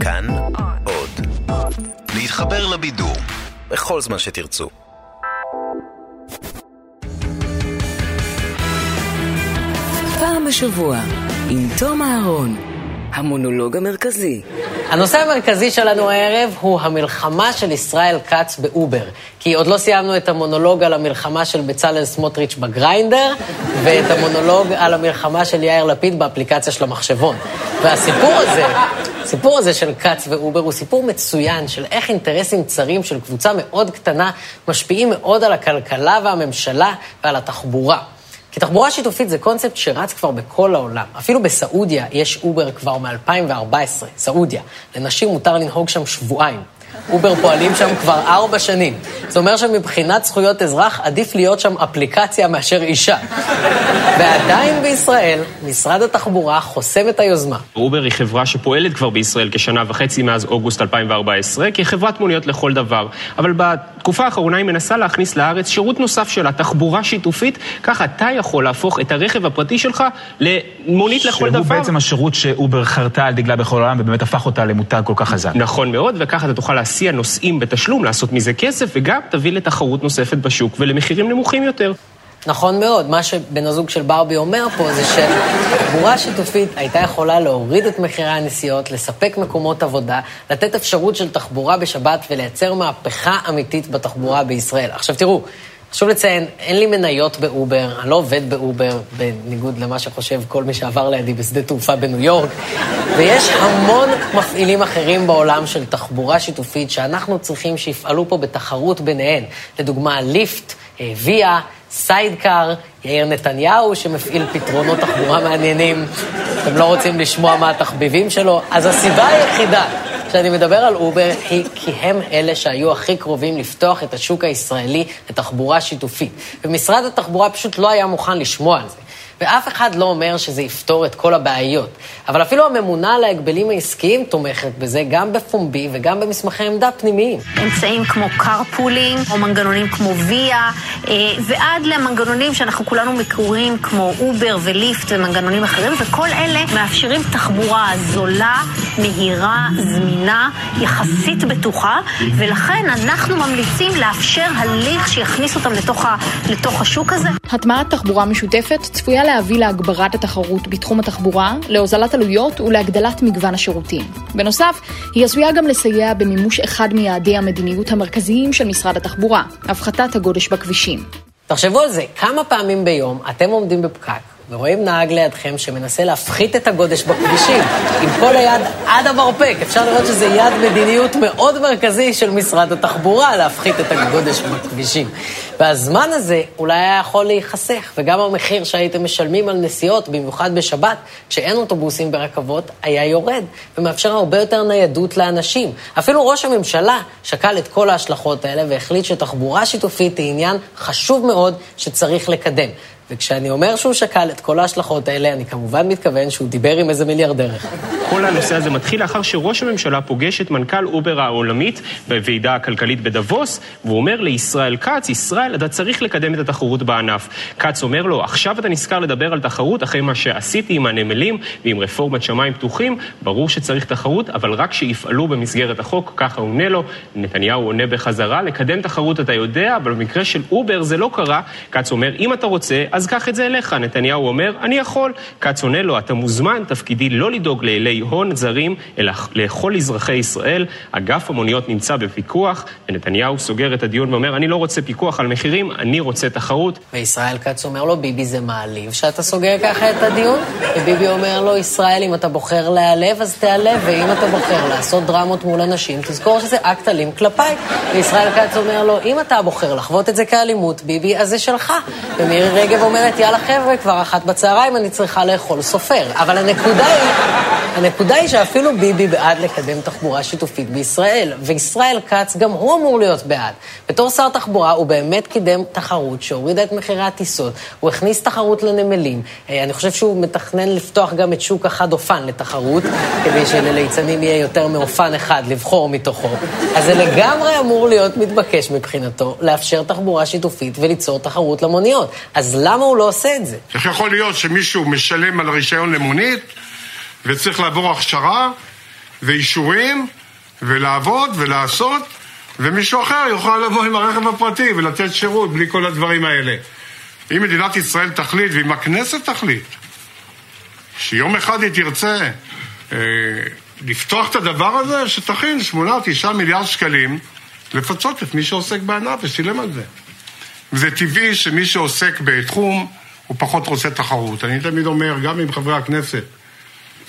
כאן עוד. להתחבר לבידור בכל זמן שתרצו. פעם בשבוע, עם תום אהרון, המונולוג המרכזי. הנושא המרכזי שלנו הערב הוא המלחמה של ישראל כץ באובר. כי עוד לא סיימנו את המונולוג על המלחמה של בצלאל סמוטריץ' בגריינדר, ואת המונולוג על המלחמה של יאיר לפיד באפליקציה של המחשבון. והסיפור הזה, הסיפור הזה של כץ ואובר הוא סיפור מצוין של איך אינטרסים צרים של קבוצה מאוד קטנה משפיעים מאוד על הכלכלה והממשלה ועל התחבורה. כי תחבורה שיתופית זה קונספט שרץ כבר בכל העולם. אפילו בסעודיה יש אובר כבר מ-2014, סעודיה. לנשים מותר לנהוג שם שבועיים. אובר פועלים שם כבר ארבע שנים. זה אומר שמבחינת זכויות אזרח עדיף להיות שם אפליקציה מאשר אישה. ועדיין בישראל, משרד התחבורה חוסם את היוזמה. אובר היא חברה שפועלת כבר בישראל כשנה וחצי מאז אוגוסט 2014, כחברת מוניות לכל דבר. אבל בתקופה האחרונה היא מנסה להכניס לארץ שירות נוסף שלה, תחבורה שיתופית, כך אתה יכול להפוך את הרכב הפרטי שלך למונית לכל דבר. שהוא בעצם השירות שאובר חרתה על דגלה בכל העולם ובאמת הפך אותה למותג כל כך חזק. נכון מאוד, וככה אתה תוכל להסיע נוסעים בתשלום, לעשות מזה כסף, וגם תביא לתחרות נוספת בשוק ולמחירים נמוכים יותר. נכון מאוד, מה שבן הזוג של ברבי אומר פה זה שתחבורה שיתופית הייתה יכולה להוריד את מחירי הנסיעות, לספק מקומות עבודה, לתת אפשרות של תחבורה בשבת ולייצר מהפכה אמיתית בתחבורה בישראל. עכשיו תראו, חשוב לציין, אין לי מניות באובר, אני לא עובד באובר, בניגוד למה שחושב כל מי שעבר לידי בשדה תעופה בניו יורק, ויש המון מפעילים אחרים בעולם של תחבורה שיתופית שאנחנו צריכים שיפעלו פה בתחרות ביניהן. לדוגמה, ליפט, אה, ויה, סיידקאר, יאיר נתניהו שמפעיל פתרונות תחבורה מעניינים. אתם לא רוצים לשמוע מה התחביבים שלו? אז הסיבה היחידה שאני מדבר על אובר היא כי הם אלה שהיו הכי קרובים לפתוח את השוק הישראלי לתחבורה שיתופית. ומשרד התחבורה פשוט לא היה מוכן לשמוע על זה. ואף אחד לא אומר שזה יפתור את כל הבעיות. אבל אפילו הממונה על ההגבלים העסקיים תומכת בזה, גם בפומבי וגם במסמכי עמדה פנימיים. אמצעים כמו carpooling, או מנגנונים כמו ויה, ועד למנגנונים שאנחנו כולנו מכורים, כמו אובר וליפט ומנגנונים אחרים, וכל אלה מאפשרים תחבורה זולה, מהירה, זמינה, יחסית בטוחה, ולכן אנחנו ממליצים לאפשר הליך שיכניס אותם לתוך, ה, לתוך השוק הזה. הטמעת תחבורה משותפת צפויה להביא להגברת התחרות בתחום התחבורה, להוזלת עלויות ולהגדלת מגוון השירותים. בנוסף, היא עשויה גם לסייע במימוש אחד מיעדי המדיניות המרכזיים של משרד התחבורה, הפחתת הגודש בכבישים. תחשבו על זה, כמה פעמים ביום אתם עומדים בפקק ורואים נהג לידכם שמנסה להפחית את הגודש בכבישים, עם כל היד עד המרפק. אפשר לראות שזה יעד מדיניות מאוד מרכזי של משרד התחבורה, להפחית את הגודש בכבישים. והזמן הזה אולי היה יכול להיחסך, וגם המחיר שהייתם משלמים על נסיעות, במיוחד בשבת, כשאין אוטובוסים ברכבות, היה יורד, ומאפשר הרבה יותר ניידות לאנשים. אפילו ראש הממשלה שקל את כל ההשלכות האלה והחליט שתחבורה שיתופית היא עניין חשוב מאוד שצריך לקדם. וכשאני אומר שהוא שקל את כל ההשלכות האלה, אני כמובן מתכוון שהוא דיבר עם איזה מיליארדר. כל הנושא הזה מתחיל לאחר שראש הממשלה פוגש את מנכ"ל אובר העולמית בוועידה הכלכלית בדבוס, והוא אומר לישראל כץ, ישראל, אתה צריך לקדם את התחרות בענף. כץ אומר לו, עכשיו אתה נזכר לדבר על תחרות אחרי מה שעשיתי עם הנמלים ועם רפורמת שמיים פתוחים, ברור שצריך תחרות, אבל רק שיפעלו במסגרת החוק, ככה עונה לו. נתניהו עונה בחזרה, לקדם תחרות אתה יודע, אבל במקרה של אובר זה לא קרה. כץ אומר, אם אתה רוצה, אז קח את זה אליך. נתניהו אומר, אני יכול. כץ עונה לו, אתה מוזמן, תפקידי לא לדאוג לאלי הון זרים, אלא לכל אזרחי ישראל. אגף המוניות נמצא בפיקוח, ונתניהו סוגר את הדיון ואומר, אני לא רוצה פיקוח על מחירים, אני רוצה תחרות. וישראל כץ אומר לו, ביבי זה מעליב שאתה סוגר ככה את הדיון? וביבי אומר לו, ישראל, אם אתה בוחר להיעלב, אז תיעלב, ואם אתה בוחר לעשות דרמות מול אנשים, תזכור שזה אקט אלים כלפיי. וישראל כץ אומר לו, אם אתה בוחר לחוות את זה כאלימות, ביבי, אז זה שלך. ומירי רגב אומרת, יאללה חבר'ה, כבר אחת בצהריים אני צריכה לאכול סופר. אבל הנקודה היא, הנקודה היא שאפילו ביבי בעד לקדם תחבורה שיתופית בישראל, וישראל כץ גם הוא אמור להיות בעד. בתור שר תחבורה הוא באמת קידם תחרות שהורידה את מחירי הטיסות, הוא הכניס תחרות לנמלים. אני חושב שהוא מתכנן לפתוח גם את שוק החד אופן לתחרות, כדי שלליצנים יהיה יותר מאופן אחד לבחור מתוכו. אז זה לגמרי אמור להיות מתבקש מבחינתו, לאפשר תחבורה שיתופית וליצור תחרות למוניות. אז למה הוא לא עושה את זה? איך יכול להיות שמישהו משלם על רישיון למונית וצריך לעבור הכשרה זה אישורים, ולעבוד ולעשות, ומישהו אחר יוכל לבוא עם הרכב הפרטי ולתת שירות בלי כל הדברים האלה. אם מדינת ישראל תחליט, ואם הכנסת תחליט, שיום אחד היא תרצה אה, לפתוח את הדבר הזה, שתכין 8-9 מיליארד שקלים לפצות את מי שעוסק בענף ושילם על זה. וזה טבעי שמי שעוסק בתחום, הוא פחות רוצה תחרות. אני תמיד אומר, גם אם חברי הכנסת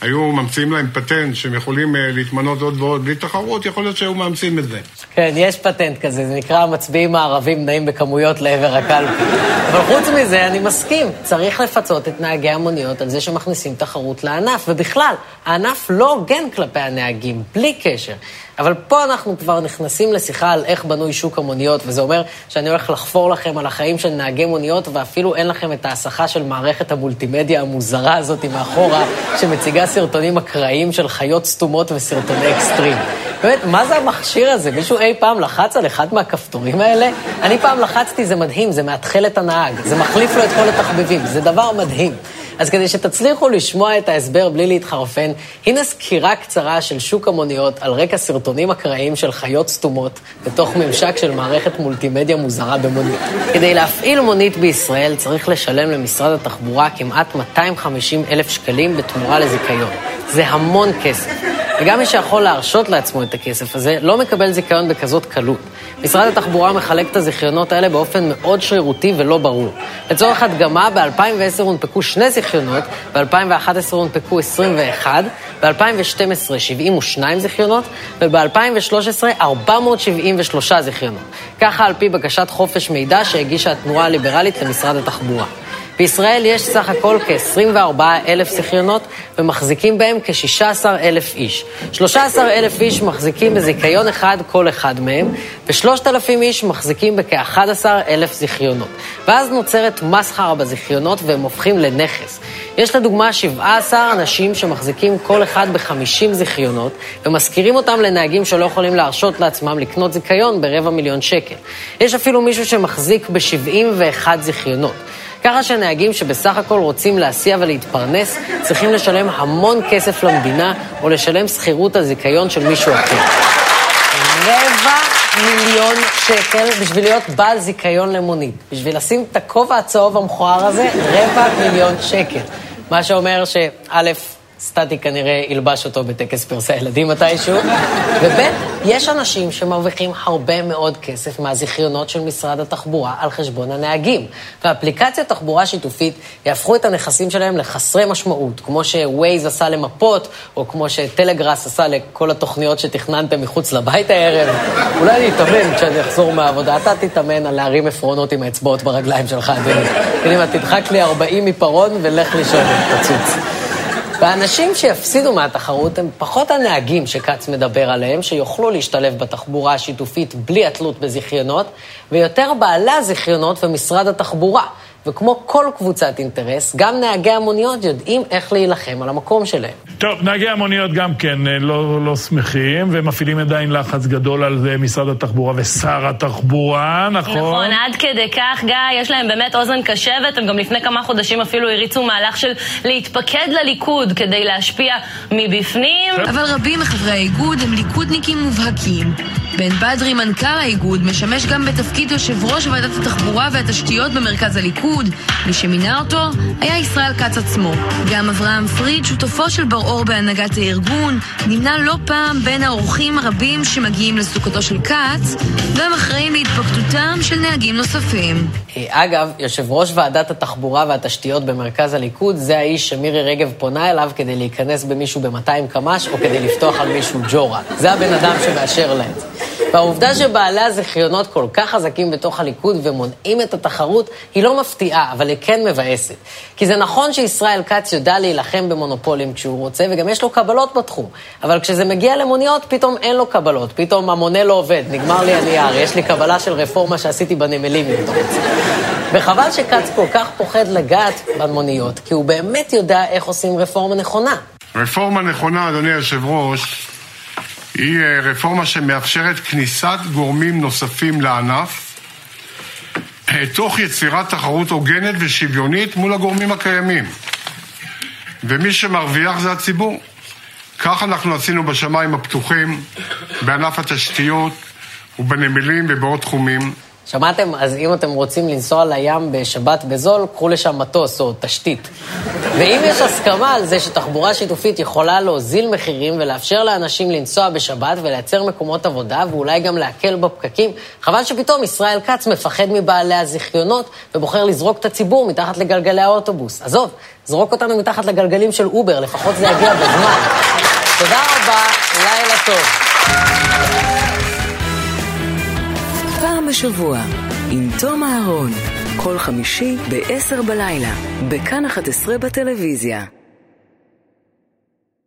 היו ממציאים להם פטנט שהם יכולים אה, להתמנות עוד ועוד בלי תחרות, יכול להיות שהיו מאמצים את זה. כן, יש פטנט כזה, זה נקרא המצביעים הערבים נעים בכמויות לעבר הקלפי. אבל חוץ מזה, אני מסכים, צריך לפצות את נהגי המוניות על זה שמכניסים תחרות לענף, ובכלל, הענף לא הוגן כלפי הנהגים, בלי קשר. אבל פה אנחנו כבר נכנסים לשיחה על איך בנוי שוק המוניות, וזה אומר שאני הולך לחפור לכם על החיים של נהגי מוניות, ואפילו אין לכם את ההסחה של מערכת המולטימדיה המוזרה הזאת מאחורה, שמציגה סרטונים אקראיים של חיות סתומות וסרטוני אקסטרים. באמת, מה זה המכשיר הזה? מישהו אי פעם לחץ על אחד מהכפתורים האלה? אני פעם לחצתי, זה מדהים, זה מאתחל את הנהג, זה מחליף לו את כל התחביבים, זה דבר מדהים. אז כדי שתצליחו לשמוע את ההסבר בלי להתחרפן, הנה סקירה קצרה של שוק המוניות על רקע סרטונים אקראיים של חיות סתומות בתוך ממשק של מערכת מולטימדיה מוזרה במונית. כדי להפעיל מונית בישראל צריך לשלם למשרד התחבורה כמעט 250 אלף שקלים בתמורה לזיכיון. זה המון כסף. וגם מי שיכול להרשות לעצמו את הכסף הזה, לא מקבל זיכיון בכזאת קלות. משרד התחבורה מחלק את הזיכיונות האלה באופן מאוד שרירותי ולא ברור. לצורך הדגמה, ב-2010 הונפקו שני זיכיונות, ב-2011 הונפקו 21, ב-2012 72 זיכיונות, וב-2013 473 זיכיונות. ככה על פי בקשת חופש מידע שהגישה התנועה הליברלית למשרד התחבורה. בישראל יש סך הכל כ-24 אלף זיכיונות ומחזיקים בהם כ-16 אלף איש. 13 אלף איש מחזיקים בזיכיון אחד כל אחד מהם, ו-3,000 איש מחזיקים בכ-11 אלף זיכיונות. ואז נוצרת מסחרה בזיכיונות והם הופכים לנכס. יש לדוגמה 17 אנשים שמחזיקים כל אחד ב-50 זיכיונות, ומשכירים אותם לנהגים שלא יכולים להרשות לעצמם לקנות זיכיון ברבע מיליון שקל. יש אפילו מישהו שמחזיק ב-71 זיכיונות. ככה שנהגים שבסך הכל רוצים להסיע ולהתפרנס, צריכים לשלם המון כסף למדינה, או לשלם שכירות על זיכיון של מישהו אחר. רבע מיליון שקל בשביל להיות בעל זיכיון למונית. בשביל לשים את הכובע הצהוב המכוער הזה, רבע מיליון שקל. מה שאומר שא', סטטי כנראה ילבש אותו בטקס פרסי הילדים מתישהו. וב', יש אנשים שמרוויחים הרבה מאוד כסף מהזיכיונות של משרד התחבורה על חשבון הנהגים. ואפליקציות תחבורה שיתופית יהפכו את הנכסים שלהם לחסרי משמעות, כמו שווייז עשה למפות, או כמו שטלגראס עשה לכל התוכניות שתכננתם מחוץ לבית הערב. אולי אני אתאמן כשאני אחזור מהעבודה. אתה תתאמן על להרים עפרונות עם האצבעות ברגליים שלך, אדוני. קדימה, תדחק לי 40 עיפרון ולך לישון, תצוץ. והאנשים שיפסידו מהתחרות הם פחות הנהגים שכץ מדבר עליהם, שיוכלו להשתלב בתחבורה השיתופית בלי התלות בזיכיונות, ויותר בעלי הזיכיונות ומשרד התחבורה. וכמו כל קבוצת אינטרס, גם נהגי המוניות יודעים איך להילחם על המקום שלהם. טוב, נהגי המוניות גם כן אה, לא, לא שמחים, ומפעילים עדיין לחץ גדול על זה משרד התחבורה ושר התחבורה, נכון? נכון, עד כדי כך, גיא, יש להם באמת אוזן קשבת, הם גם לפני כמה חודשים אפילו הריצו מהלך של להתפקד לליכוד כדי להשפיע מבפנים. אבל רבים מחברי האיגוד הם ליכודניקים מובהקים. בן בדרי, מנכ"ל האיגוד, משמש גם בתפקיד יושב ראש ועדת התחבורה והתשתיות במרכז הליכוד. מי שמינה אותו היה ישראל כץ עצמו. גם אברהם פריד, שותפו של בר-אור בהנהגת הארגון, נמנה לא פעם בין האורחים הרבים שמגיעים לסוכתו של כץ, והם אחראים להתפקדותם של נהגים נוספים. אגב, יושב ראש ועדת התחבורה והתשתיות במרכז הליכוד, זה האיש שמירי רגב פונה אליו כדי להיכנס במישהו ב-200 קמ"ש, או כדי לפתוח על מישהו ג'ורה. זה הבן אדם שמאשר לה את זה. והעובדה שבעלי הזיכיונות כל כך חזקים בתוך הליכוד ומונעים את התחרות, היא לא מפתיעה, אבל היא כן מבאסת. כי זה נכון שישראל כץ יודע להילחם במונופולים כשהוא רוצה, וגם יש לו קבלות בתחום. אבל כשזה מגיע למוניות, פתאום אין לו קבלות. פתאום המונה לא עובד, נגמר לי הנייר, יש לי קבלה של רפורמה שעשיתי בנמלים, אם אתה רוצה. וחבל שכץ כל כך פוחד לגעת במוניות, כי הוא באמת יודע איך עושים רפורמה נכונה. רפורמה נכונה, אדוני היושב-ראש, היא אה, רפורמה שמאפשרת כניסת גורמים נוספים לענף, אה, תוך יצירת תחרות הוגנת ושוויונית מול הגורמים הקיימים. ומי שמרוויח זה הציבור. כך אנחנו עשינו בשמיים הפתוחים, בענף התשתיות ובנמלים ובעוד תחומים. שמעתם? אז אם אתם רוצים לנסוע לים בשבת בזול, קחו לשם מטוס או תשתית. ואם יש הסכמה על זה שתחבורה שיתופית יכולה להוזיל מחירים ולאפשר לאנשים לנסוע בשבת ולייצר מקומות עבודה ואולי גם להקל בפקקים, חבל שפתאום ישראל כץ מפחד מבעלי הזיכיונות ובוחר לזרוק את הציבור מתחת לגלגלי האוטובוס. עזוב, זרוק אותנו מתחת לגלגלים של אובר, לפחות זה יגיע בזמן. תודה רבה, לילה טוב. פעם בשבוע, עם תום אהרון, כל חמישי ב-10 בלילה, בכאן 11 בטלוויזיה.